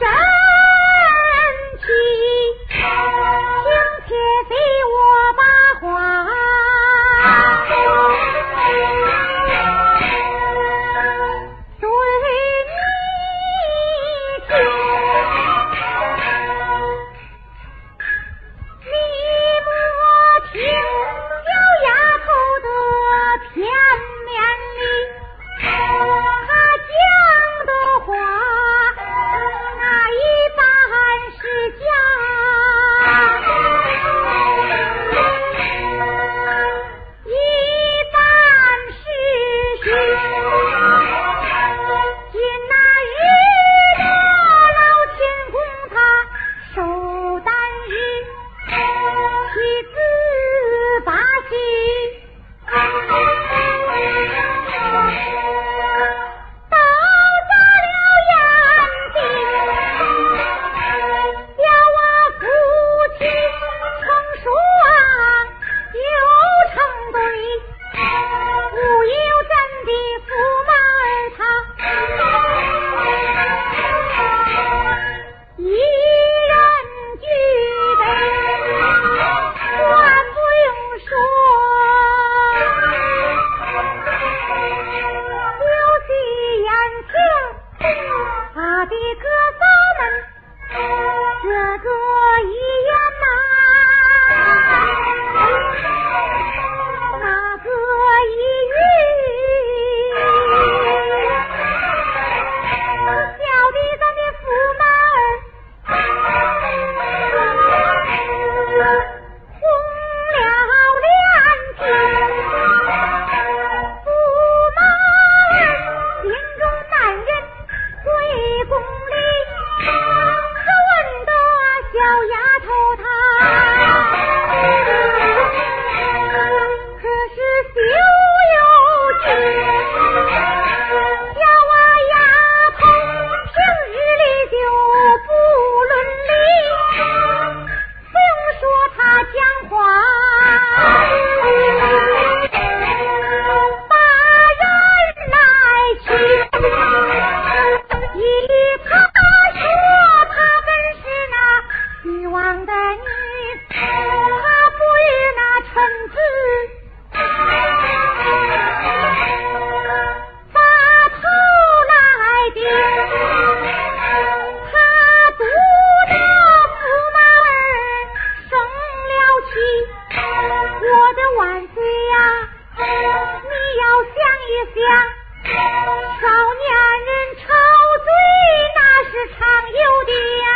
time. 三弟呀，你要想一想，少年人吵嘴那是常有的呀。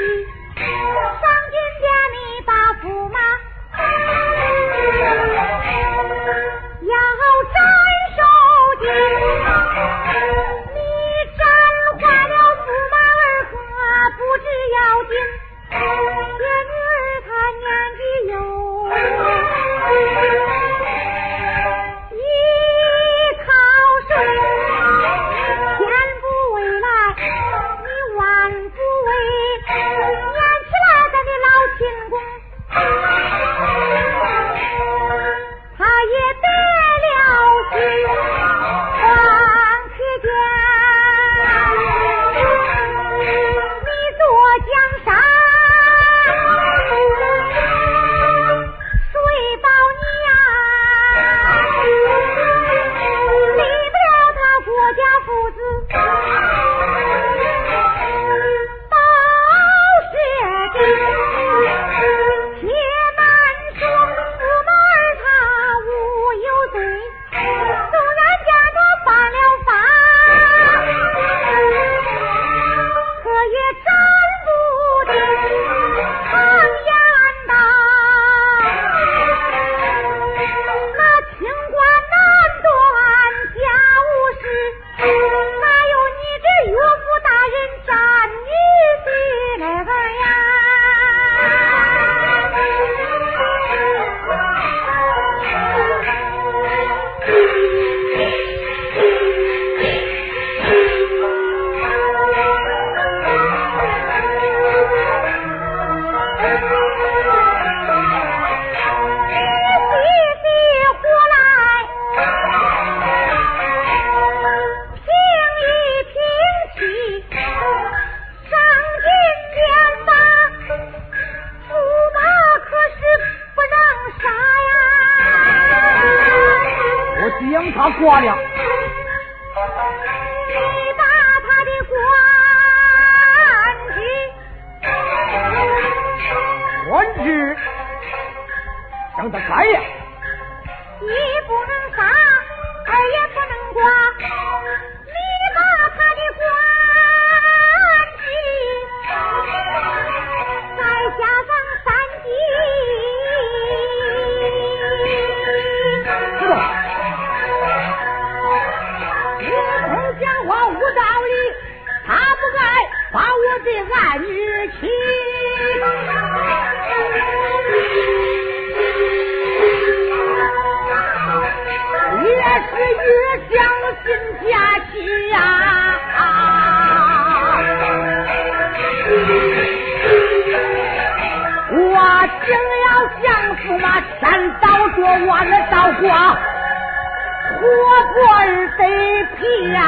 上君家，你把驸马。你把他的官职。官职让他改呀。一不能杀二也不能剐越将心下气呀。我正要降驸马天道着我的道光，活活儿得皮呀！